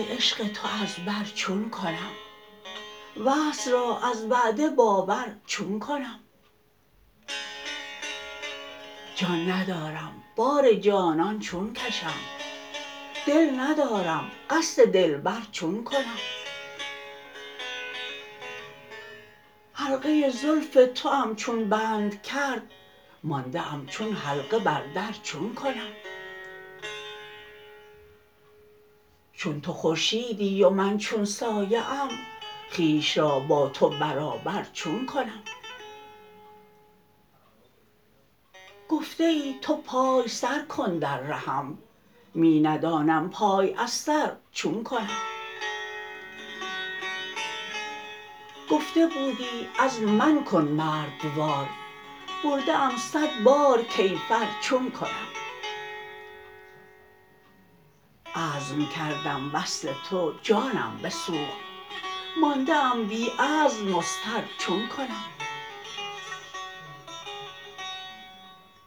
عشق تو از بر چون کنم؟ وصل را از وعده باور چون کنم؟ جان ندارم بار جانان چون کشم؟ دل ندارم قصد دلبر چون کنم. حلقه زلف توام چون بند کرد مانده ام چون حلقه بر در چون کنم. چون تو خورشیدی و من چون سایه ام خویش را با تو برابر چون کنم. گفته ای تو پای سر کن در رهم می ندانم پای از سر چون کنم. گفته بودی از من کن مردوار برده ام صد بار کیفر چون کنم. عزم کردم وصل تو جانم بسوخت مانده ام بی عزم مضطر چون کنم.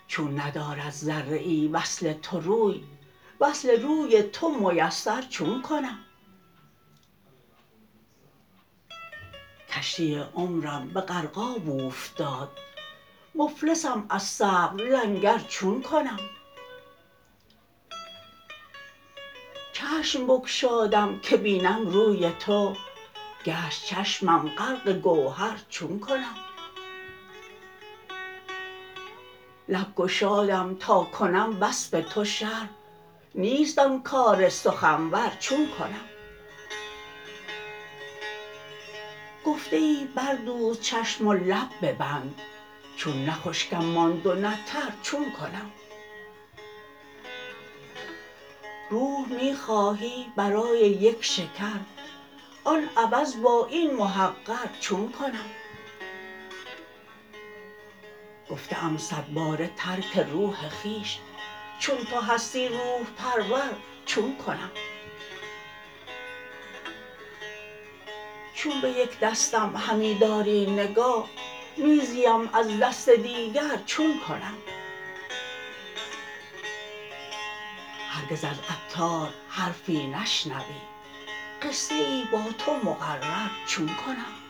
چون ندارد ذره ای وصل تو روی وصل روی تو میسر چون کنم. کشتی عمرم به غرقاب اوفتاد. مفلسم از صبر لنگر چون کنم. چشم بگشادم که بینم روی تو. گشت چشمم غرق گوهر چون کنم. لب گشادم تا کنم وصف تو شرح نیست آن کار سخنور چون کنم. گفته ای بردوز چشم و لب ببند چون نه خشکم ماند و نه تر چون کنم. روح می خواهی برای یک شکر آن عوض با این محقر چون کنم. گفته ام صد باره ترک روح خویش چون تو هستی روح پرور چون کنم. چون به یک دستم همی داری نگاه می از دست دیگر چون کنم. هرگز از عطار حرفی نشنوی قصه ای با تو مقرر چون کنم.